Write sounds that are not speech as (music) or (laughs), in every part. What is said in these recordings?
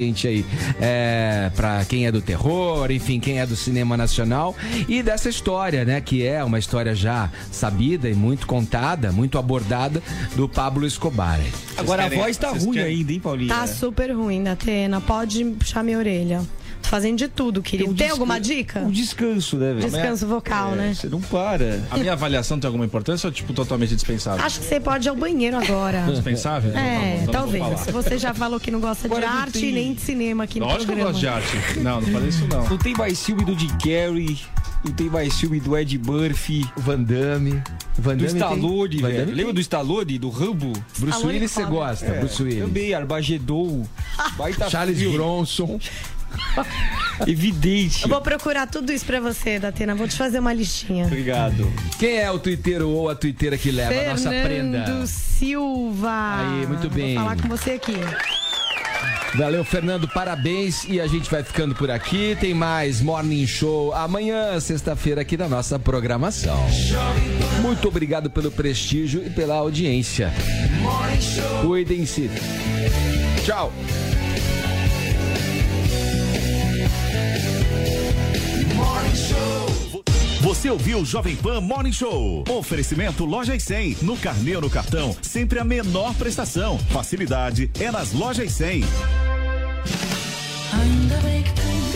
Gente aí é, para quem é do terror, enfim, quem é do cinema nacional e dessa história, né, que é uma história já sabida e muito contada, muito abordada do Pablo Escobar. Agora a voz tá ruim querem- ainda, hein, Paulinha? Tá super ruim, Datena. Pode puxar minha orelha. Fazendo de tudo, querido. um Tem alguma dica? Um descanso, né, velho? Descanso vocal, É, né? Você não para. A minha avaliação tem alguma importância ou, tipo, totalmente dispensável? Acho que você pode ir ao banheiro agora. (laughs) Dispensável? É, não vou talvez. você já falou que não gosta Agora de não arte tem- nem de cinema aqui no Lógico que eu programa. gosto de arte. Não, não falei isso não. Não tem mais filme do Jim Carrey, não tem mais filme do Ed Murphy, Van Damme. Van do Damme Stallone, tem- velho. Lembra do Stallone, do Rambo? Bruce Willis você gosta, É, Bruce Willis. Também, Armagedon. (laughs) Baita Charles. Bronson. (laughs) Evidente. Eu vou procurar tudo isso pra você, Datena. Vou te fazer uma listinha. Obrigado. Quem é o twitteiro ou a twitteira que leva a nossa prenda? Fernando Silva. Aí, muito bem. Vou falar com você aqui. Valeu, Fernando, parabéns. E a gente vai ficando por aqui. Tem mais Morning Show amanhã, sexta-feira, aqui na nossa programação. Muito obrigado pelo prestígio e pela audiência. Cuidem-se. Tchau. Você ouviu o Jovem Pan Morning Show. Oferecimento Lojas 100. No carnê ou no cartão, sempre a menor prestação. Facilidade é nas Lojas 100.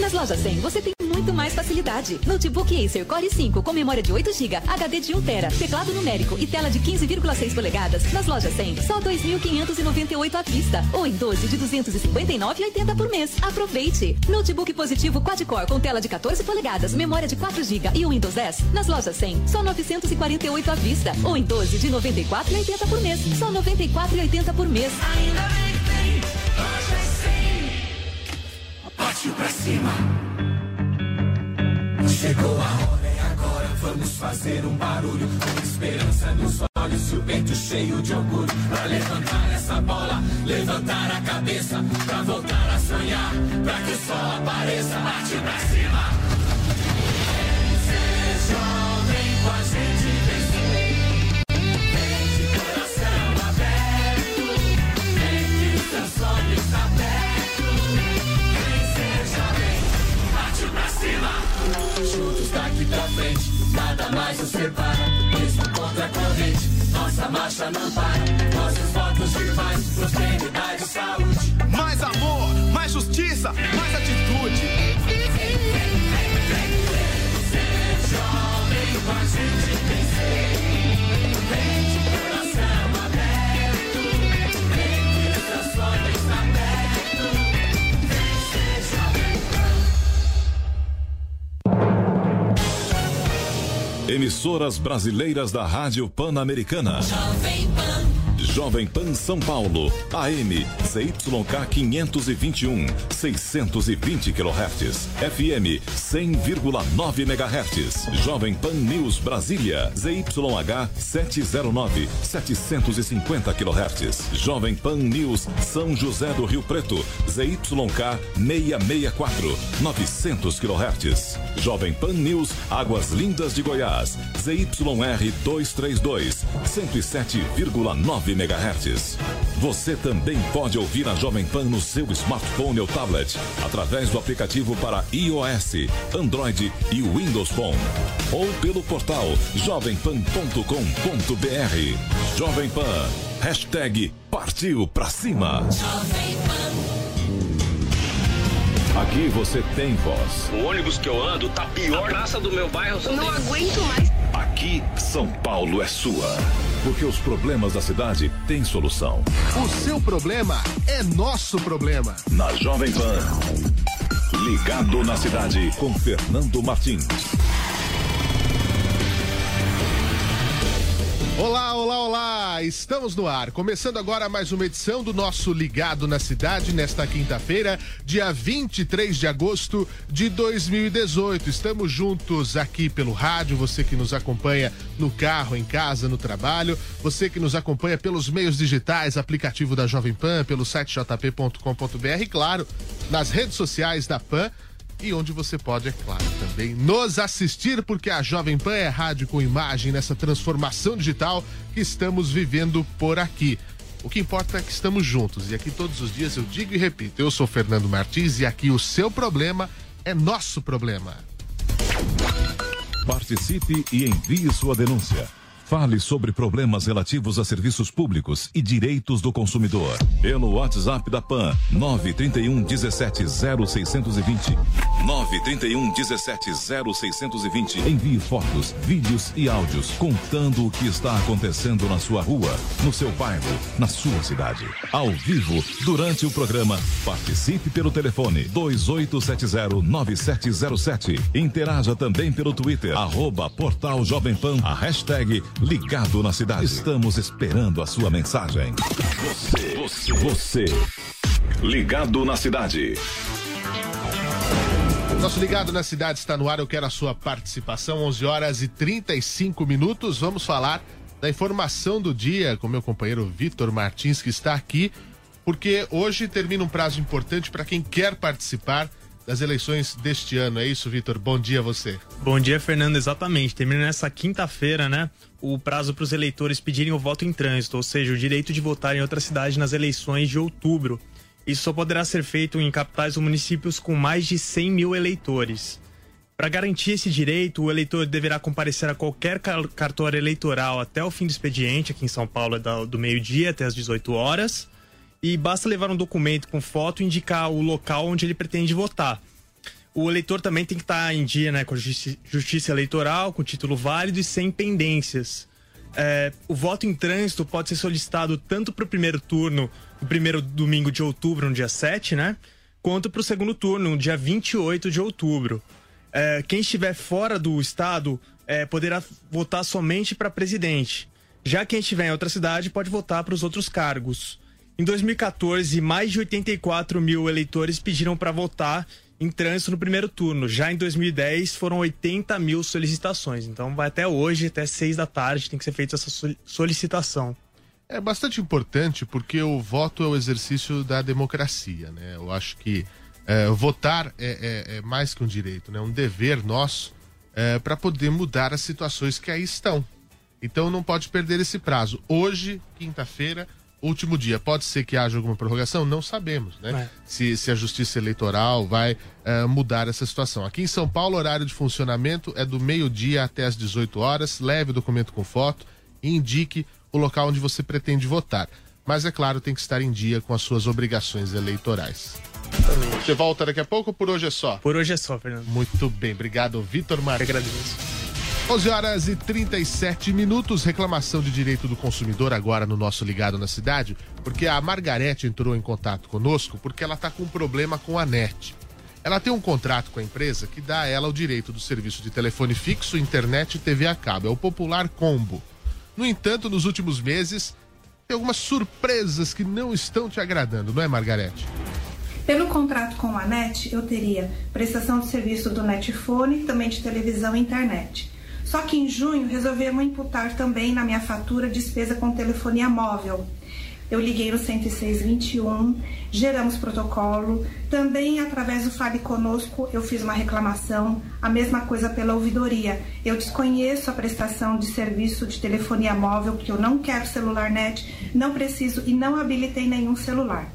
Nas lojas 100 você tem muito mais facilidade. Notebook Acer Core 5 com memória de 8 GB, HD de 1 TB, teclado numérico e tela de 15,6 polegadas. Nas lojas 100, só 2.598 à vista ou em 12 de 259,80 por mês. Aproveite! Notebook positivo quad-core com tela de 14 polegadas, memória de 4 GB e o Windows 10. Nas lojas 100, só 948 à vista ou em 12 de 94,80 por mês. Só 94,80 por mês. Partiu pra cima. Chegou a hora e agora vamos fazer um barulho. Com esperança nos olhos e o peito cheio de orgulho. Pra levantar essa bola, levantar a cabeça. Pra voltar a sonhar, pra que o sol apareça. Partiu pra cima. Ser jovem com a gente vencer. Vem de coração aberto. Vem que o seu sonho está perto. Juntos daqui pra frente, nada mais nos separa. Mesmo contra a corrente, nossa marcha não para. Nossos votos de paz, prosperidade e saúde. Mais amor, mais justiça, mais atitude. Emissoras brasileiras da Rádio Pan-Americana. Jovem Pan. Jovem Pan São Paulo, AM, ZYK 521, 620 kHz, FM 100,9 MHz. Jovem Pan News Brasília, ZYH 709, 750 kHz. Jovem Pan News São José do Rio Preto, ZYK 664, 900 kHz. Jovem Pan News Águas Lindas de Goiás, ZYR 232, 107,9 MHz. Você também pode ouvir a Jovem Pan no seu smartphone ou tablet, através do aplicativo para iOS, Android e Windows Phone. Ou pelo portal jovempan.com.br. Jovem Pan, hashtag partiu pra cima. Jovem Pan. Aqui você tem voz. O ônibus que eu ando tá pior. A praça do meu bairro só Não aguento mais. Aqui, São Paulo é sua. Porque os problemas da cidade têm solução. O seu problema é nosso problema. Na Jovem Pan. Ligado na cidade com Fernando Martins. Olá, olá, olá! Estamos no ar. Começando agora mais uma edição do nosso Ligado na Cidade, nesta quinta-feira, dia 23 de agosto de 2018. Estamos juntos aqui pelo rádio, você que nos acompanha no carro, em casa, no trabalho, você que nos acompanha pelos meios digitais, aplicativo da Jovem Pan, pelo site jp.com.br e, claro, nas redes sociais da Pan e onde você pode, é claro, também nos assistir, porque a Jovem Pan é rádio com imagem nessa transformação digital que estamos vivendo por aqui. O que importa é que estamos juntos e aqui todos os dias eu digo e repito: eu sou Fernando Martins e aqui o seu problema é nosso problema. Participe e envie sua denúncia. Fale sobre problemas relativos a serviços públicos e direitos do consumidor. Pelo WhatsApp da PAN, 931 17 0620. 931 17 0620. Envie fotos, vídeos e áudios contando o que está acontecendo na sua rua, no seu bairro, na sua cidade. Ao vivo, durante o programa, participe pelo telefone 28709707. Interaja também pelo Twitter, arroba Portal Jovem Pan, a hashtag Ligado na Cidade. Estamos esperando a sua mensagem. Você, você, você. Ligado na Cidade. Nosso Ligado na Cidade está no ar, eu quero a sua participação, 11 horas e 35 minutos. Vamos falar da informação do dia com meu companheiro Vitor Martins, que está aqui, porque hoje termina um prazo importante para quem quer participar das eleições deste ano. É isso, Vitor? Bom dia a você. Bom dia, Fernando. Exatamente. Termina nessa quinta-feira, né? O prazo para os eleitores pedirem o voto em trânsito, ou seja, o direito de votar em outra cidade nas eleições de outubro. Isso só poderá ser feito em capitais ou municípios com mais de 100 mil eleitores. Para garantir esse direito, o eleitor deverá comparecer a qualquer car- cartório eleitoral até o fim do expediente, aqui em São Paulo é do meio-dia até as 18 horas. E basta levar um documento com foto e indicar o local onde ele pretende votar. O eleitor também tem que estar em dia né, com a justi- justiça eleitoral, com título válido e sem pendências. É, o voto em trânsito pode ser solicitado tanto para o primeiro turno, no primeiro domingo de outubro, no dia 7, né? Quanto para o segundo turno, no dia 28 de outubro. É, quem estiver fora do estado é, poderá votar somente para presidente. Já quem estiver em outra cidade pode votar para os outros cargos. Em 2014, mais de 84 mil eleitores pediram para votar em trânsito no primeiro turno. Já em 2010, foram 80 mil solicitações. Então, vai até hoje, até 6 da tarde, tem que ser feita essa soli- solicitação. É bastante importante porque o voto é o exercício da democracia, né? Eu acho que é, votar é, é- é mais que um direito, né? Um dever nosso para poder mudar as situações que aí estão. Então não pode perder esse prazo. Hoje, quinta-feira, último dia. Pode ser que haja alguma prorrogação? Não sabemos, né? Se, se a justiça eleitoral vai eh, mudar essa situação. Aqui em São Paulo, o horário de funcionamento é do meio-dia até as 18 horas. Leve o documento com foto e indique o local onde você pretende votar. Mas é claro, tem que estar em dia com as suas obrigações eleitorais. Você volta daqui a pouco ou por hoje é só? Por hoje é só, Fernando. Muito bem, obrigado, Vitor Martins. agradeço. 11 horas e 37 minutos, reclamação de direito do consumidor agora no nosso Ligado na Cidade, porque a Margarete entrou em contato conosco porque ela está com um problema com a NET. Ela tem um contrato com a empresa que dá a ela o direito do serviço de telefone fixo, internet e TV a cabo, é o popular combo. No entanto, nos últimos meses, tem algumas surpresas que não estão te agradando, não é, Margarete? Pelo contrato com a NET, eu teria prestação de serviço do Netfone, também de televisão e internet. Só que em junho resolveram imputar também na minha fatura despesa com telefonia móvel. Eu liguei no 10621, geramos protocolo, também através do Fale Conosco eu fiz uma reclamação, a mesma coisa pela ouvidoria. Eu desconheço a prestação de serviço de telefonia móvel, porque eu não quero celular net, não preciso e não habilitei nenhum celular.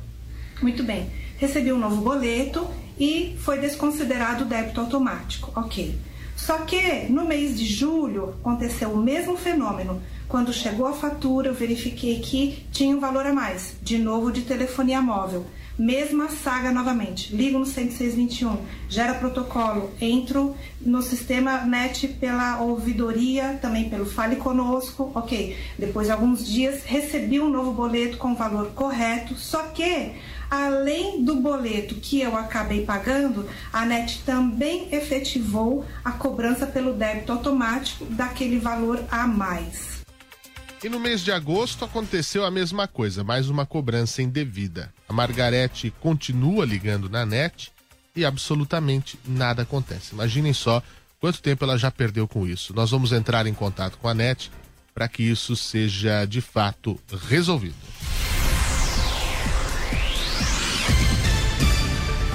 Muito bem. Recebi um novo boleto e foi desconsiderado o débito automático. Ok. Só que no mês de julho aconteceu o mesmo fenômeno. Quando chegou a fatura, eu verifiquei que tinha um valor a mais, de novo de telefonia móvel. Mesma saga novamente. Ligo no 10621, gera protocolo, entro no sistema NET pela ouvidoria, também pelo Fale Conosco. Ok. Depois de alguns dias, recebi um novo boleto com o valor correto, só que Além do boleto que eu acabei pagando, a NET também efetivou a cobrança pelo débito automático daquele valor a mais. E no mês de agosto aconteceu a mesma coisa, mais uma cobrança indevida. A Margarete continua ligando na net e absolutamente nada acontece. Imaginem só quanto tempo ela já perdeu com isso. Nós vamos entrar em contato com a net para que isso seja de fato resolvido.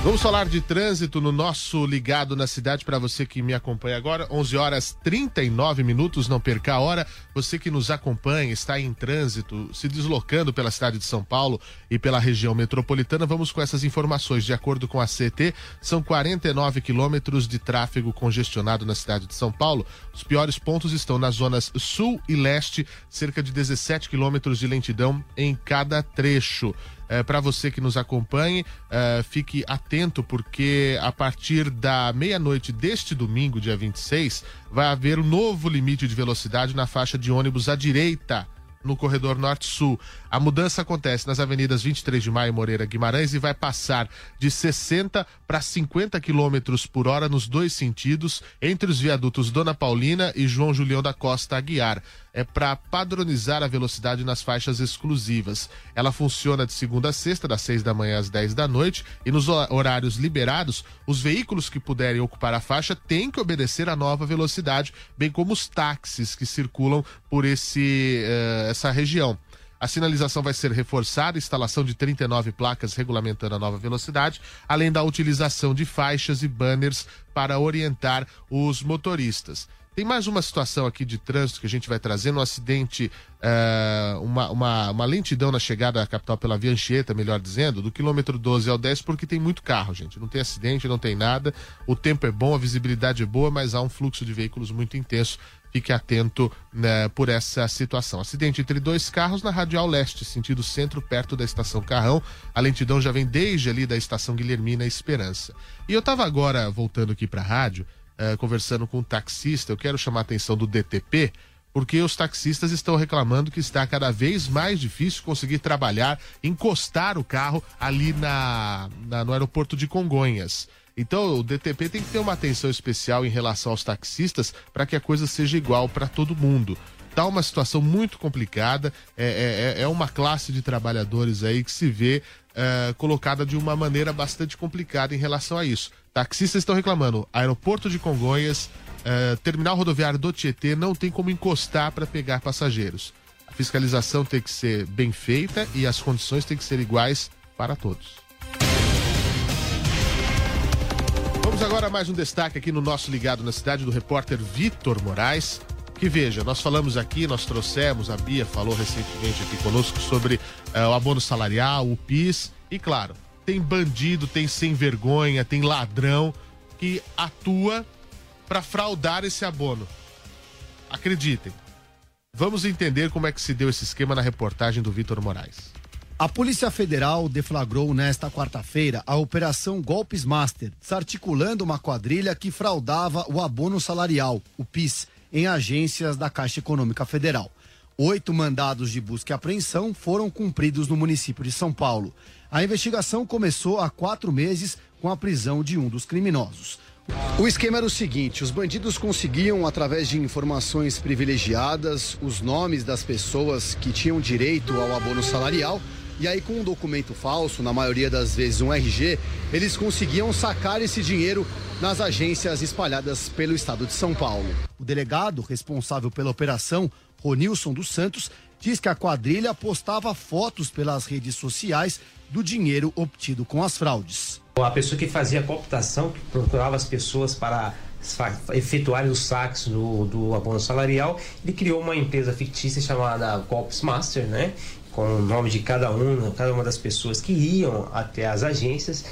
Vamos falar de trânsito no nosso Ligado na Cidade para você que me acompanha agora. 11 horas 39 minutos, não perca a hora. Você que nos acompanha, está em trânsito, se deslocando pela cidade de São Paulo e pela região metropolitana. Vamos com essas informações. De acordo com a CT, são 49 quilômetros de tráfego congestionado na cidade de São Paulo. Os piores pontos estão nas zonas sul e leste, cerca de 17 quilômetros de lentidão em cada trecho. É, para você que nos acompanhe, é, fique atento, porque a partir da meia-noite deste domingo, dia 26, vai haver um novo limite de velocidade na faixa de ônibus à direita. No corredor norte-sul. A mudança acontece nas avenidas 23 de Maio e Moreira Guimarães e vai passar de 60 para 50 quilômetros por hora nos dois sentidos, entre os viadutos Dona Paulina e João Julião da Costa Aguiar é para padronizar a velocidade nas faixas exclusivas. Ela funciona de segunda a sexta, das 6 da manhã às 10 da noite, e nos ho- horários liberados, os veículos que puderem ocupar a faixa têm que obedecer a nova velocidade, bem como os táxis que circulam por esse, eh, essa região. A sinalização vai ser reforçada, instalação de 39 placas regulamentando a nova velocidade, além da utilização de faixas e banners para orientar os motoristas. Tem mais uma situação aqui de trânsito que a gente vai trazer, um acidente, eh, uma, uma, uma lentidão na chegada à capital pela Via Anchieta, melhor dizendo, do quilômetro 12 ao 10, porque tem muito carro, gente. Não tem acidente, não tem nada. O tempo é bom, a visibilidade é boa, mas há um fluxo de veículos muito intenso. Fique atento né, por essa situação. Acidente entre dois carros na Radial Leste, sentido centro, perto da estação Carrão. A lentidão já vem desde ali da estação Guilhermina Esperança. E eu estava agora voltando aqui para a rádio, eh, conversando com um taxista. Eu quero chamar a atenção do DTP, porque os taxistas estão reclamando que está cada vez mais difícil conseguir trabalhar, encostar o carro ali na, na- no aeroporto de Congonhas. Então o DTP tem que ter uma atenção especial em relação aos taxistas para que a coisa seja igual para todo mundo. Tá uma situação muito complicada, é, é- é uma classe de trabalhadores aí que se vê eh, colocada de uma maneira bastante complicada em relação a isso. Taxistas estão reclamando, aeroporto de Congonhas, eh, terminal rodoviário do Tietê não tem como encostar para pegar passageiros. A fiscalização tem que ser bem feita e as condições têm que ser iguais para todos. Vamos agora a mais um destaque aqui no nosso Ligado na Cidade do repórter Vitor Moraes. Que veja, nós falamos aqui, nós trouxemos, a Bia falou recentemente aqui conosco sobre eh, o abono salarial, o PIS. E claro, tem bandido, tem sem vergonha, tem ladrão que atua para fraudar esse abono. Acreditem. Vamos entender como é que se deu esse esquema na reportagem do Vitor Moraes. A Polícia Federal deflagrou nesta quarta-feira a Operação Golpes Master, desarticulando uma quadrilha que fraudava o abono salarial, o PIS, em agências da Caixa Econômica Federal. Oito mandados de busca e apreensão foram cumpridos no município de São Paulo. A investigação começou há quatro meses com a prisão de um dos criminosos. O esquema era o seguinte: os bandidos conseguiam, através de informações privilegiadas, os nomes das pessoas que tinham direito ao abono salarial. E aí, com um documento falso, na maioria das vezes um RG, eles conseguiam sacar esse dinheiro nas agências espalhadas pelo estado de São Paulo. O delegado responsável pela operação, Ronilson dos Santos, diz que a quadrilha postava fotos pelas redes sociais do dinheiro obtido com as fraudes. A pessoa que fazia cooptação, que procurava as pessoas para efetuarem os saques do, do abono salarial, ele criou uma empresa fictícia chamada Golpes Master, né? Com o nome de cada um, cada uma das pessoas que iam até as agências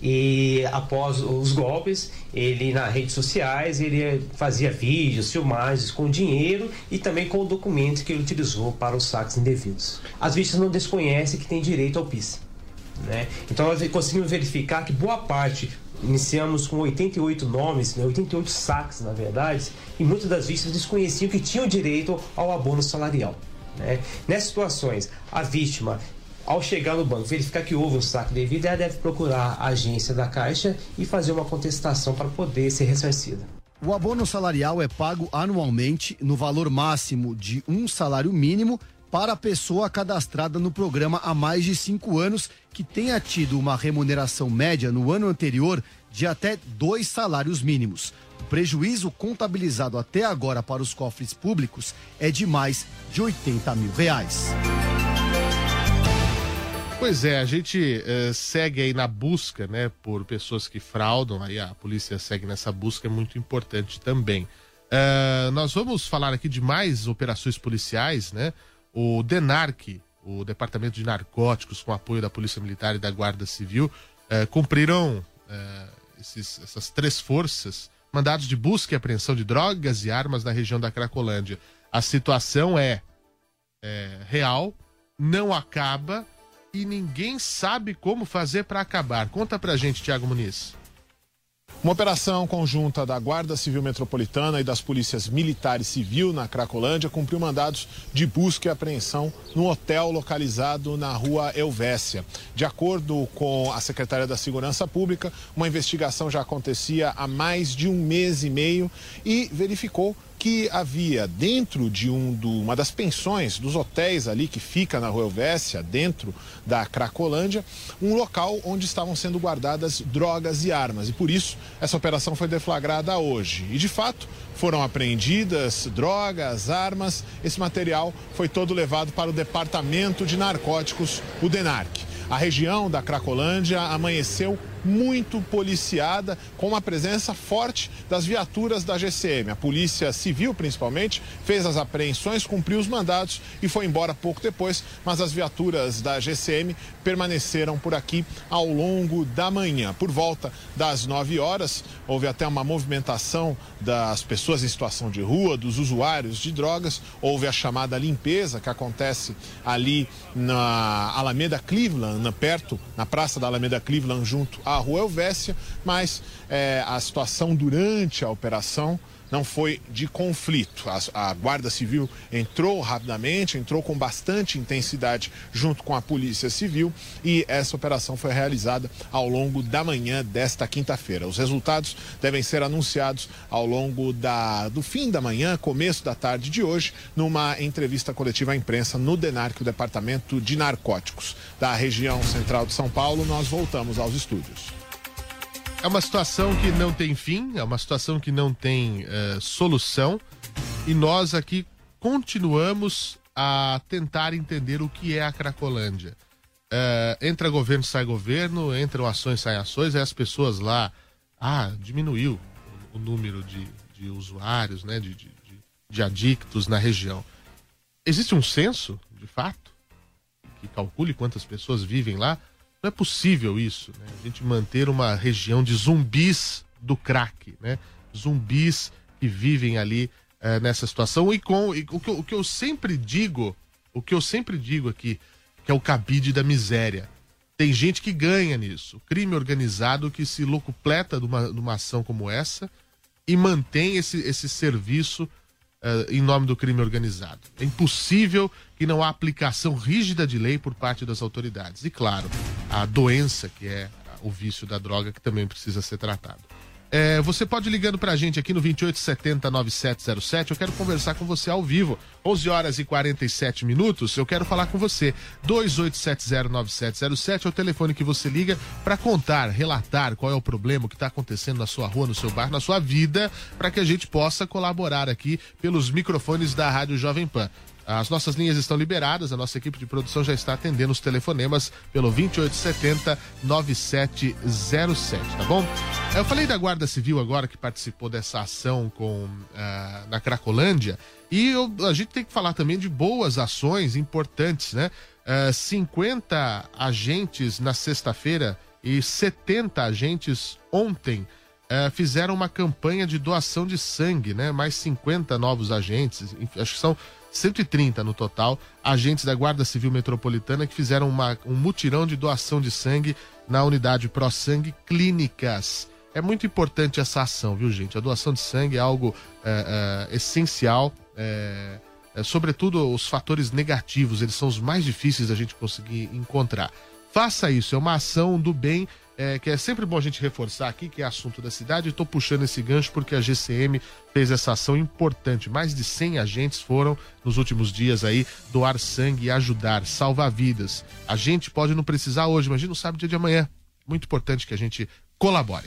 e após os golpes, ele nas redes sociais, ele fazia vídeos, filmagens com dinheiro e também com o documento que ele utilizou para os saques indevidos. As vítimas não desconhecem que tem direito ao PIS. Né? Então nós conseguimos verificar que boa parte, iniciamos com 88 nomes, né? 88 saques na verdade, e muitas das vítimas desconheciam que tinham direito ao abono salarial. Né? Nessas situações, a vítima, ao chegar no banco, verificar que houve um saque devido, ela deve procurar a agência da Caixa e fazer uma contestação para poder ser ressarcida. O abono salarial é pago anualmente no valor máximo de um salário mínimo para a pessoa cadastrada no programa há mais de cinco anos que tenha tido uma remuneração média no ano anterior de até dois salários mínimos. O prejuízo contabilizado até agora para os cofres públicos é de mais de 80 mil reais. Pois é, a gente eh, segue aí na busca, né, por pessoas que fraudam, aí a polícia segue nessa busca, é muito importante também. Eh, nós vamos falar aqui de mais operações policiais, né? O DENARC, o Departamento de Narcóticos, com apoio da Polícia Militar e da Guarda Civil, eh, cumpriram esses- essas três forças mandados de busca e apreensão de drogas e armas na região da Cracolândia. A situação é, é real, não acaba e ninguém sabe como fazer para acabar. Conta pra gente, Tiago Muniz. Uma operação conjunta da Guarda Civil Metropolitana e das polícias militar e civil na Cracolândia cumpriu mandados de busca e apreensão num hotel localizado na rua Elvésia. De acordo com a secretária da Segurança Pública, uma investigação já acontecia há mais de um mês e meio e verificou que havia dentro de um do, uma das pensões dos hotéis ali que fica na Rua Elvésia, dentro da Cracolândia, um local onde estavam sendo guardadas drogas e armas. E por isso essa operação foi deflagrada hoje. E de fato foram apreendidas drogas, armas. Esse material foi todo levado para o Departamento de Narcóticos, o DENARC. A região da Cracolândia amanheceu muito policiada, com uma presença forte das viaturas da GCM. A Polícia Civil, principalmente, fez as apreensões, cumpriu os mandados e foi embora pouco depois, mas as viaturas da GCM permaneceram por aqui ao longo da manhã. Por volta das 9 horas, houve até uma movimentação das pessoas em situação de rua, dos usuários de drogas. Houve a chamada limpeza que acontece ali na Alameda Cleveland, perto, na praça da Alameda Cleveland, junto à Rua Elvésia, mas eh, a situação durante a operação não foi de conflito. A, a Guarda Civil entrou rapidamente, entrou com bastante intensidade junto com a Polícia Civil e essa operação foi realizada ao longo da manhã desta quinta-feira. Os resultados devem ser anunciados ao longo da, do fim da manhã, começo da tarde de hoje, numa entrevista coletiva à imprensa no DENARC, o Departamento de Narcóticos da região central de São Paulo. Nós voltamos aos estúdios. É uma situação que não tem fim, é uma situação que não tem eh, solução e nós aqui continuamos a tentar entender o que é a Cracolândia. Eh, entra governo, sai governo, entram ações, saem ações, aí as pessoas lá, ah, diminuiu o número de, de usuários, né, de, de- de adictos na região. Existe um censo, de fato, que calcule quantas pessoas vivem lá? Não é possível isso, né? A gente manter uma região de zumbis do crack, né? Zumbis que vivem ali eh, nessa situação e com e o, que, eu- o que eu sempre digo, o que eu sempre digo aqui, que é o cabide da miséria. Tem gente que ganha nisso, crime organizado que se locupleta numa, numa ação como essa e mantém esse, esse serviço eh, em nome do crime organizado. É impossível que não há aplicação rígida de lei por parte das autoridades. E, claro, a doença que é o vício da droga que também precisa ser tratado. Eh, você pode ligando pra gente aqui no 2870-9707. Eu quero conversar com você ao vivo. 11 horas e 47 minutos. Eu quero falar com você. 2870-9707 é o telefone que você liga para contar, relatar qual é o problema, que está acontecendo na sua rua, no seu bairro, na sua vida, para que a gente possa colaborar aqui pelos microfones da Rádio Jovem Pan. As nossas linhas estão liberadas, a nossa equipe de produção já está atendendo os telefonemas pelo 2870-9707, tá bom? Eu falei da Guarda Civil agora que participou dessa ação com ah, na Cracolândia e eu- a gente tem que falar também de boas ações importantes, né? Ah, 50 agentes na sexta-feira e 70 agentes ontem eh, fizeram uma campanha de doação de sangue, né? Mais 50 novos agentes, acho que são 130 no total, agentes da Guarda Civil Metropolitana que fizeram uma- um mutirão de doação de sangue na unidade Pro Sangue Clínicas. É muito importante essa ação, viu, gente? A doação de sangue é algo eh, eh, essencial. eh, eh, sobretudo os fatores negativos, eles são os mais difíceis da gente conseguir encontrar. Faça isso, é uma ação do bem é, que é sempre bom a gente reforçar aqui, que é assunto da cidade. Estou puxando esse gancho porque a GCM fez essa ação importante. Mais de 100 agentes foram, nos últimos dias aí, doar sangue e ajudar, salvar vidas. A gente pode não precisar hoje, mas a gente não sabe dia de amanhã. Muito importante que a gente colabore.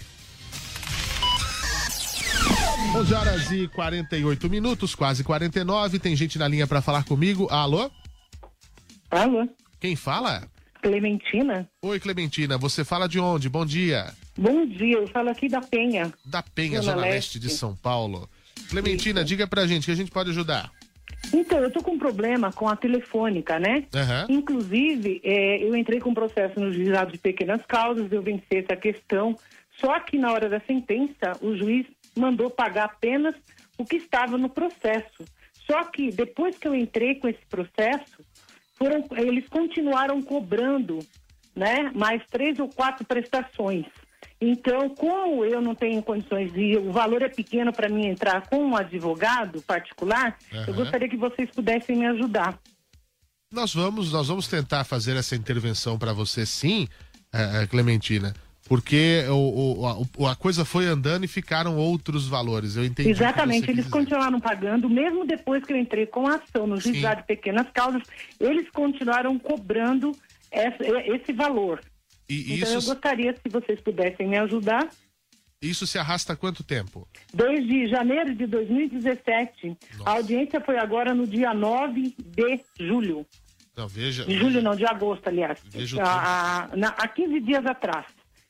11 horas e 48 minutos, quase 49. Tem gente na linha para falar comigo. Alô? Alô? Quem fala? Clementina. Oi, Clementina. Você fala de onde? Bom dia. Bom dia, eu falo aqui da Penha. Da Penha, Zona Zona Leste. Leste de São Paulo. Clementina, diga pra gente que a gente pode ajudar. Então, eu tô com um problema com a telefônica, né? Aham. Inclusive, é, eu entrei com um processo no juizado de pequenas causas, eu venci essa questão. Só que na hora da sentença, o juiz mandou pagar apenas o que estava no processo. Só que depois que eu entrei com esse processo, foram, eles continuaram cobrando, né? Mais três ou quatro prestações. Então, como eu não tenho condições e o valor é pequeno para mim entrar com um advogado particular, eu Aham. gostaria que vocês pudessem me ajudar. Nós vamos, nós vamos tentar fazer essa intervenção para você, sim, eh, eh, Clementina, porque o, o- a, a coisa foi andando e ficaram outros valores. Eu entendi. Exatamente, eles quis continuaram pagando, mesmo depois que eu entrei com a ação no juizado de pequenas causas, eles continuaram cobrando essa- esse valor. E então isso- eu gostaria, se vocês pudessem me ajudar, Isso se arrasta há quanto tempo? desde janeiro de 2017, a audiência foi agora no dia 9 de julho. Não, veja. De julho não, de agosto, aliás. Veja o Há, há- há 15 dias atrás.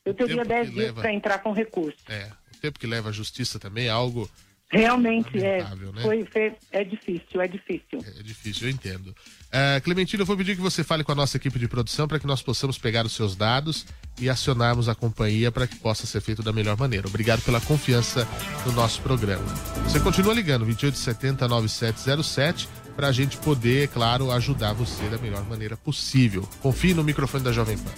Eu teria tempo 10 que dias para entrar com recurso. É, o tempo que leva a justiça também é algo Realmente é, né? foi, foi- é difícil, é difícil. é difícil, eu entendo. Clementina, eu vou pedir que você fale com a nossa equipe de produção para que nós possamos pegar os seus dados e acionarmos a companhia para que possa ser feito da melhor maneira. Obrigado pela confiança no nosso programa. Você continua ligando 2870 9707 para a gente poder, é claro, ajudar você da melhor maneira possível. Confie no microfone da Jovem Pan.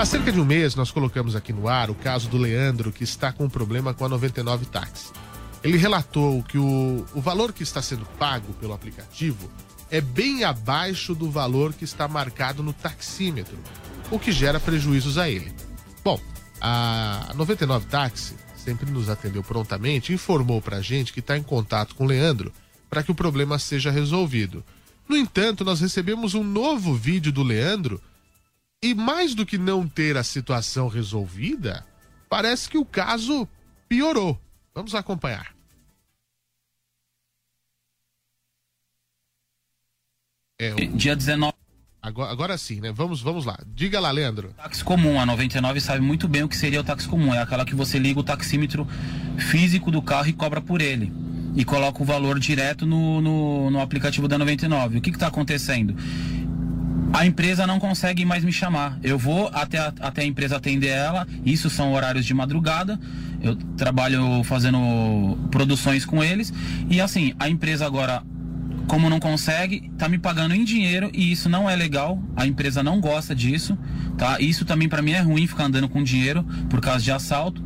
Há cerca de um mês, nós colocamos aqui no ar o caso do Leandro, que está com um problema com a 99 Táxi. Ele relatou que o, o valor que está sendo pago pelo aplicativo é bem abaixo do valor que está marcado no taxímetro, o que gera prejuízos a ele. Bom, a 99 Táxi sempre nos atendeu prontamente informou pra gente que está em contato com o Leandro para que o problema seja resolvido. No entanto, nós recebemos um novo vídeo do Leandro e mais do que não ter a situação resolvida, parece que o caso piorou. Vamos acompanhar. É, o- Dia 19. Agora, agora sim, né? Vamos, vamos lá. Diga lá, Leandro. Táxi comum, a 99 sabe muito bem o que seria o táxi comum. É aquela que você liga o taxímetro físico do carro e cobra por ele. E coloca o valor direto no, no, no aplicativo da 99. O que está acontecendo? A empresa não consegue mais me chamar. Eu vou até a, até a empresa atender ela. Isso são horários de madrugada. Eu trabalho fazendo produções com eles. E assim, a empresa agora como não consegue, tá me pagando em dinheiro e isso não é legal. A empresa não gosta disso, tá? Isso também para mim é ruim ficar andando com dinheiro por causa de assalto.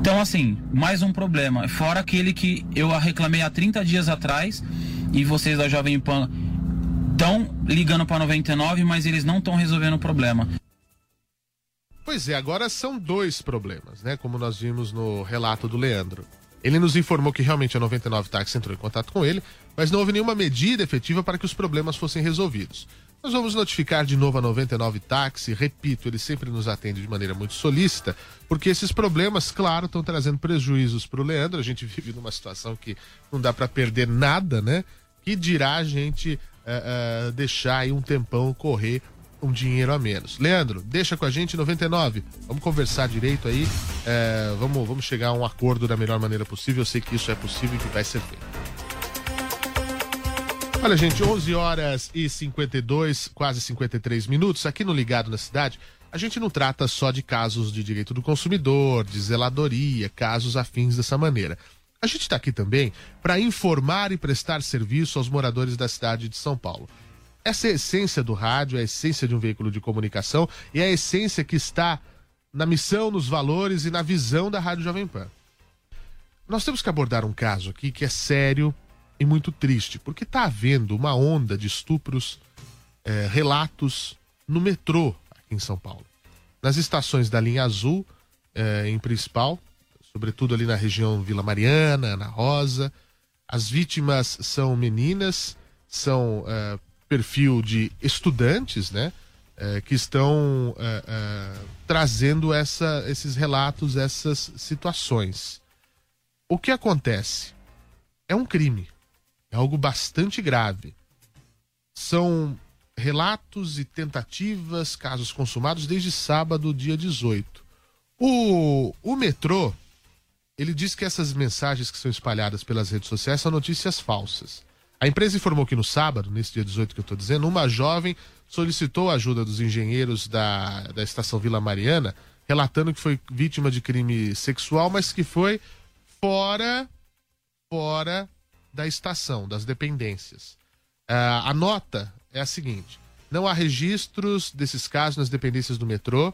Então assim, mais um problema. Fora aquele que eu reclamei há 30 dias atrás e vocês da Jovem Pan estão ligando para 99, mas eles não estão resolvendo o problema. Pois é, agora são dois problemas, né? Como nós vimos no relato do Leandro. Ele nos informou que realmente a 99 Táxi entrou em contato com ele, mas não houve nenhuma medida efetiva para que os problemas fossem resolvidos. Nós vamos notificar de novo a 99 Táxi, repito, ele sempre nos atende de maneira muito solícita, porque esses problemas, claro, estão trazendo prejuízos para o Leandro. A gente (laughs) vive numa situação que não dá para perder nada, né? Que dirá a gente eh, eh, deixar aí um tempão correr um dinheiro a menos. Leandro, deixa com a gente 99. Vamos conversar direito aí. eh, vamos, vamos chegar a um acordo da melhor maneira possível. Eu sei que isso é possível e que vai ser feito. Olha, gente, 11 horas e 52, quase 53 minutos, aqui no Ligado na Cidade, a gente não trata só de casos de direito do consumidor, de zeladoria, casos afins dessa maneira. A gente está aqui também para informar e prestar serviço aos moradores da cidade de São Paulo. Essa é a essência do rádio, é a essência de um veículo de comunicação e é a essência que está na missão, nos valores e na visão da Rádio Jovem Pan. Nós temos que abordar um caso aqui que é sério e muito triste, porque está havendo uma onda de estupros, eh, relatos no metrô aqui em São Paulo. nas estações da linha azul, eh, em principal, sobretudo ali na região Vila Mariana, Ana Rosa. As vítimas são meninas, são eh, perfil de estudantes, né? eh, que estão eh, trazendo essa, esses relatos, essas situações. O que acontece? É um crime. É algo bastante grave. São relatos e tentativas, casos consumados desde sábado, dia 18. O, o metrô, ele diz que essas mensagens que são espalhadas pelas redes sociais são notícias falsas. A empresa informou que no sábado, nesse dia 18 que eu estou dizendo, uma jovem solicitou a ajuda dos engenheiros da, da estação Vila Mariana, relatando que foi vítima de crime sexual, mas que foi fora, fora da estação, das dependências. Ah, a nota é a seguinte: não há registros desses casos nas dependências do metrô.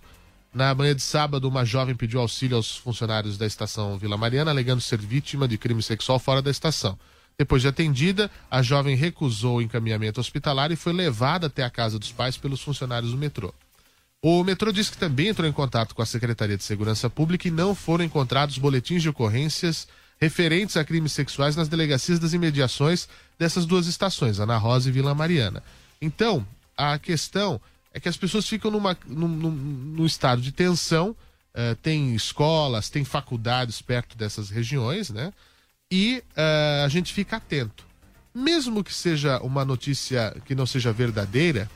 Na manhã de sábado, uma jovem pediu auxílio aos funcionários da estação Vila Mariana, alegando ser vítima de crime sexual fora da estação. Depois de atendida, a jovem recusou o encaminhamento hospitalar e foi levada até a casa dos pais pelos funcionários do metrô. O metrô disse que também entrou em contato com a Secretaria de Segurança Pública e não foram encontrados boletins de ocorrências referentes a crimes sexuais nas delegacias das imediações dessas duas estações, Ana Rosa e Vila Mariana. Então, a questão é que as pessoas ficam numa, num, num- num estado de tensão, eh, tem escolas, tem faculdades perto dessas regiões, né? E eh, a gente fica atento. Mesmo que seja uma notícia que não seja verdadeira,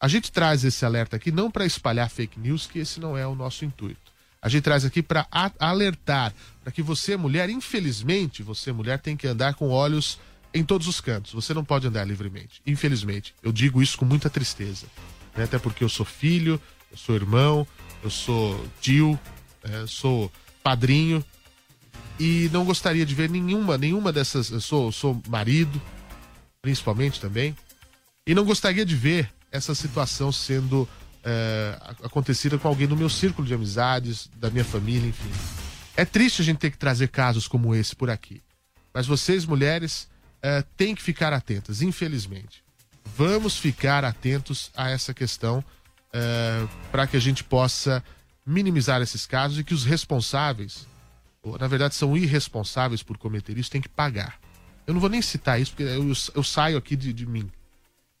a gente traz esse alerta aqui não para espalhar fake news, que esse não é o nosso intuito. A gente traz aqui para alertar, para que você, mulher, infelizmente, você, mulher, tem que andar com olhos em todos os cantos. Você não pode andar livremente. Infelizmente. Eu digo isso com muita tristeza. Né? Até porque eu sou filho, eu sou irmão, eu sou tio, eh, sou padrinho. E não gostaria de ver nenhuma, nenhuma dessas. Eu sou, sou marido, principalmente também. E não gostaria de ver essa situação sendo é, acontecida com alguém do meu círculo de amizades, da minha família, enfim. É triste a gente ter que trazer casos como esse por aqui. Mas vocês, mulheres, é, têm que ficar atentas, infelizmente. Vamos ficar atentos a essa questão para que a gente possa minimizar esses casos e que os responsáveis, ou, na verdade são irresponsáveis por cometer isso, têm que pagar. Eu não vou nem citar isso, porque eu, eu saio aqui de, de mim.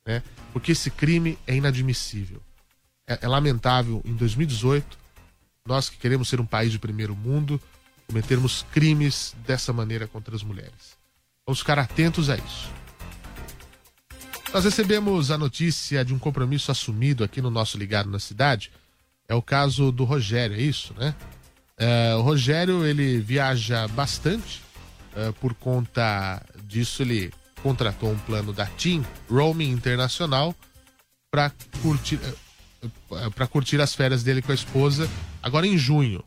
Né? Porque esse crime é inadmissível. É, é lamentável em 2018, nós que queremos ser um país de primeiro mundo, cometermos crimes dessa maneira contra as mulheres. Vamos ficar atentos a isso. Nós recebemos a notícia de um compromisso assumido aqui no nosso Ligado na Cidade. É o caso do Rogério, é isso, né? É, o Rogério, ele viaja bastante. é, por conta disso, ele contratou um plano da TIM, Roaming Internacional, para curtir, para curtir as férias dele com a esposa, agora em junho.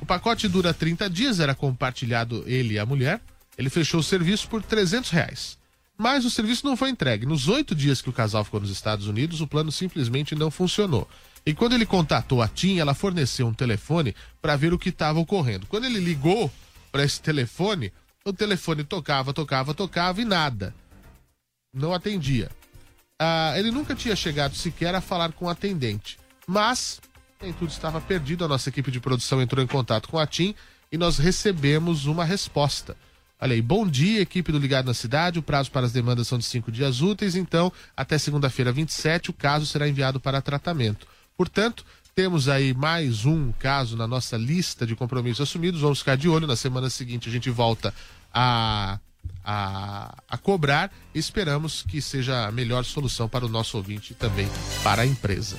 O pacote dura 30 dias, era compartilhado ele e a mulher. Ele fechou o serviço por 300 reais. Mas o serviço não foi entregue. Nos oito dias que o casal ficou nos Estados Unidos, o plano simplesmente não funcionou. E quando ele contatou a TIM, ela forneceu um telefone para ver o que estava ocorrendo. Quando ele ligou para esse telefone, o telefone tocava, tocava, tocava e nada. Não atendia. Ah, ele nunca tinha chegado sequer a falar com o atendente. Mas nem tudo estava perdido. A nossa equipe de produção entrou em contato com a TIM e nós recebemos uma resposta. Olha aí, bom dia, equipe do Ligado na Cidade. O prazo para as demandas são de cinco dias úteis, então, até segunda-feira 27, o caso será enviado para tratamento. Portanto, temos aí mais um caso na nossa lista de compromissos assumidos. Vamos ficar de olho. Na semana seguinte, a gente volta a, a, a cobrar esperamos que seja a melhor solução para o nosso ouvinte e também para a empresa.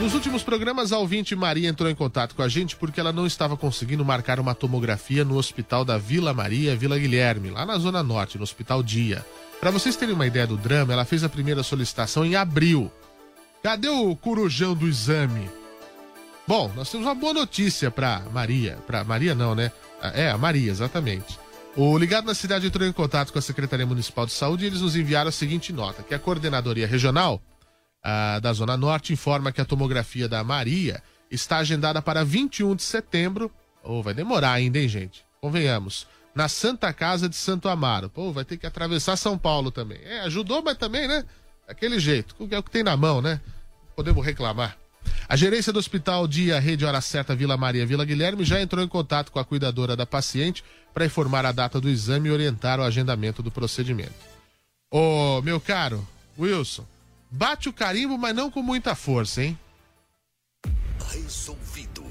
Nos últimos programas, a ouvinte Maria entrou em contato com a gente porque ela não estava conseguindo marcar uma tomografia no hospital da Vila Maria, Vila Guilherme, lá na Zona Norte, no Hospital Dia. Para vocês terem uma ideia do drama, ela fez a primeira solicitação em abril. Cadê o corujão do exame? Bom, nós temos uma boa notícia para Maria. Para Maria não, né? É, a Maria, exatamente. O Ligado na Cidade entrou em contato com a Secretaria Municipal de Saúde e eles nos enviaram a seguinte nota, que a Coordenadoria Regional da Zona Norte informa que a tomografia da Maria está agendada para 21 de setembro. Ou vai demorar ainda, hein, gente? Convenhamos. Na Santa Casa de Santo Amaro. Pô, vai ter que atravessar São Paulo também. É, ajudou, mas também, né? Daquele jeito. É o que tem na mão, né? Podemos reclamar. A gerência do Hospital Dia Rede Hora Certa Vila Maria Vila Guilherme já entrou em contato com a cuidadora da paciente para informar a data do exame e orientar o agendamento do procedimento. Ô, meu caro, Wilson, bate o carimbo, mas não com muita força, hein? Resolvido.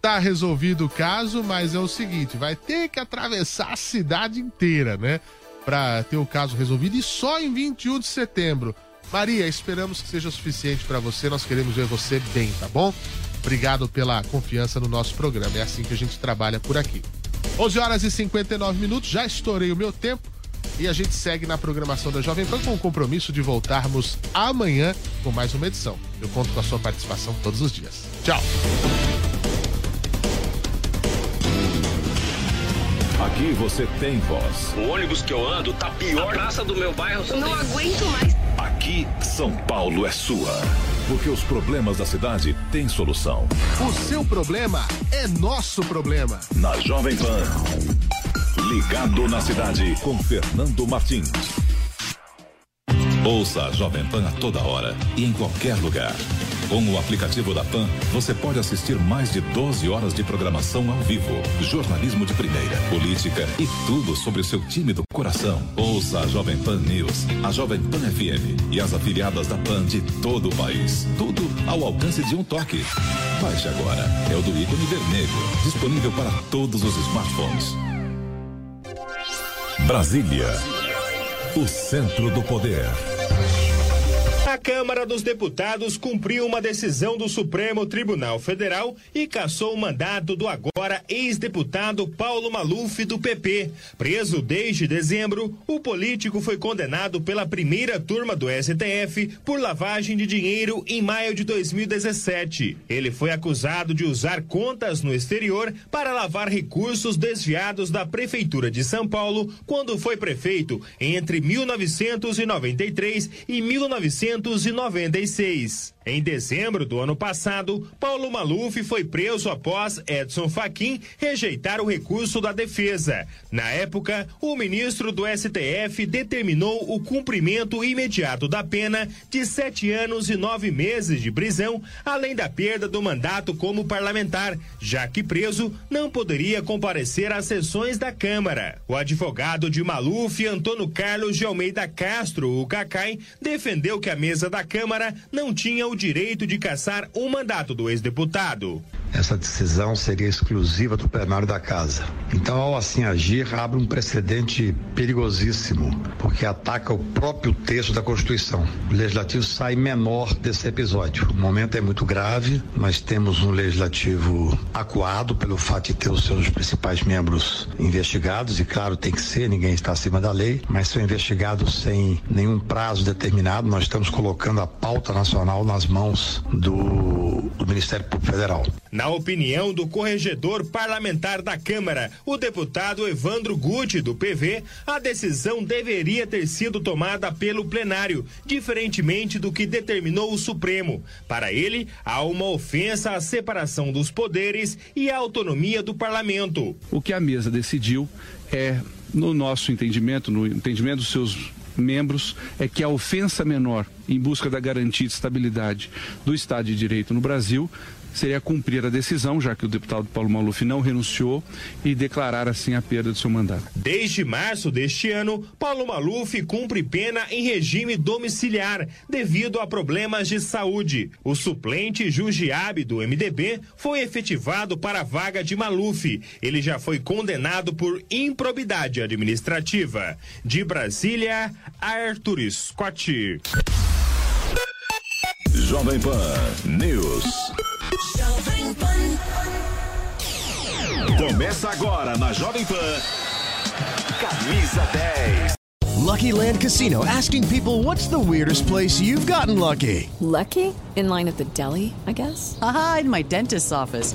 Tá resolvido o caso, mas é o seguinte, vai ter que atravessar a cidade inteira, né? Pra ter o caso resolvido e só em 21 de setembro. Maria, esperamos que seja suficiente pra você, nós queremos ver você bem, tá bom? Obrigado pela confiança no nosso programa, é assim que a gente trabalha por aqui. 11 horas e 59 minutos, já estourei o meu tempo e a gente segue na programação da Jovem Pan com o compromisso de voltarmos amanhã com mais uma edição. Eu conto com a sua participação todos os dias. Tchau! Aqui você tem voz. O ônibus que eu ando tá pior. A praça do meu bairro. Não aguento mais. Aqui, São Paulo é sua. Porque os problemas da cidade têm solução. O seu problema é nosso problema. Na Jovem Pan. Ligado na cidade com Fernando Martins. Ouça a Jovem Pan a toda hora e em qualquer lugar. Com o aplicativo da Pan, você pode assistir mais de 12 horas de programação ao vivo, jornalismo de primeira, política e tudo sobre o seu time do coração. Ouça a Jovem Pan News, a Jovem Pan FM e as afiliadas da Pan de todo o país. Tudo ao alcance de um toque. Baixe agora. É o do ícone vermelho, disponível para todos os smartphones. Brasília, o centro do poder. Câmara dos Deputados cumpriu uma decisão do Supremo Tribunal Federal e cassou o mandato do agora ex-deputado Paulo Maluf do PP. Preso desde dezembro, o político foi condenado pela primeira turma do STF por lavagem de dinheiro em maio de 2017. Ele foi acusado de usar contas no exterior para lavar recursos desviados da Prefeitura de São Paulo quando foi prefeito entre 1993 e 1996. Em dezembro do ano passado, Paulo Maluf foi preso após Edson Fachin rejeitar o recurso da defesa. Na época, o ministro do STF determinou o cumprimento imediato da pena de sete anos e nove meses de prisão, além da perda do mandato como parlamentar, já que preso não poderia comparecer às sessões da Câmara. O advogado de Maluf, Antônio Carlos de Almeida Castro, o Cacai, defendeu que a mesa da Câmara não tinha o direito de cassar o mandato do ex-deputado. Essa decisão seria exclusiva do plenário da Casa. Então, ao assim agir, abre um precedente perigosíssimo, porque ataca o próprio texto da Constituição. O legislativo sai menor desse episódio. O momento é muito grave, nós temos um legislativo acuado pelo fato de ter os seus principais membros investigados, e claro, tem que ser, ninguém está acima da lei, mas são investigados sem nenhum prazo determinado. Nós estamos colocando a pauta nacional nas mãos do, do Ministério Público Federal. Na opinião do corregedor parlamentar da Câmara, o deputado Evandro Guti, do PV, a decisão deveria ter sido tomada pelo plenário, diferentemente do que determinou o Supremo. Para ele, há uma ofensa à separação dos poderes e à autonomia do parlamento. O que a mesa decidiu é, no nosso entendimento, no entendimento dos seus membros, é que a ofensa menor em busca da garantia de estabilidade do Estado de Direito no Brasil seria cumprir a decisão, já que o deputado Paulo Maluf não renunciou, e declarar assim a perda do seu mandato. Desde março deste ano, Paulo Maluf cumpre pena em regime domiciliar devido a problemas de saúde. O suplente Jujiabe do MDB foi efetivado para a vaga de Maluf. Ele já foi condenado por improbidade administrativa. De Brasília, Arthur Scott. Jovem Pan News. Começa agora na Jovem Pan. Camisa 10. Lucky Land Casino asking people what's the weirdest place you've gotten lucky? Lucky? In line at the deli, I guess? Aha, in my dentist's office.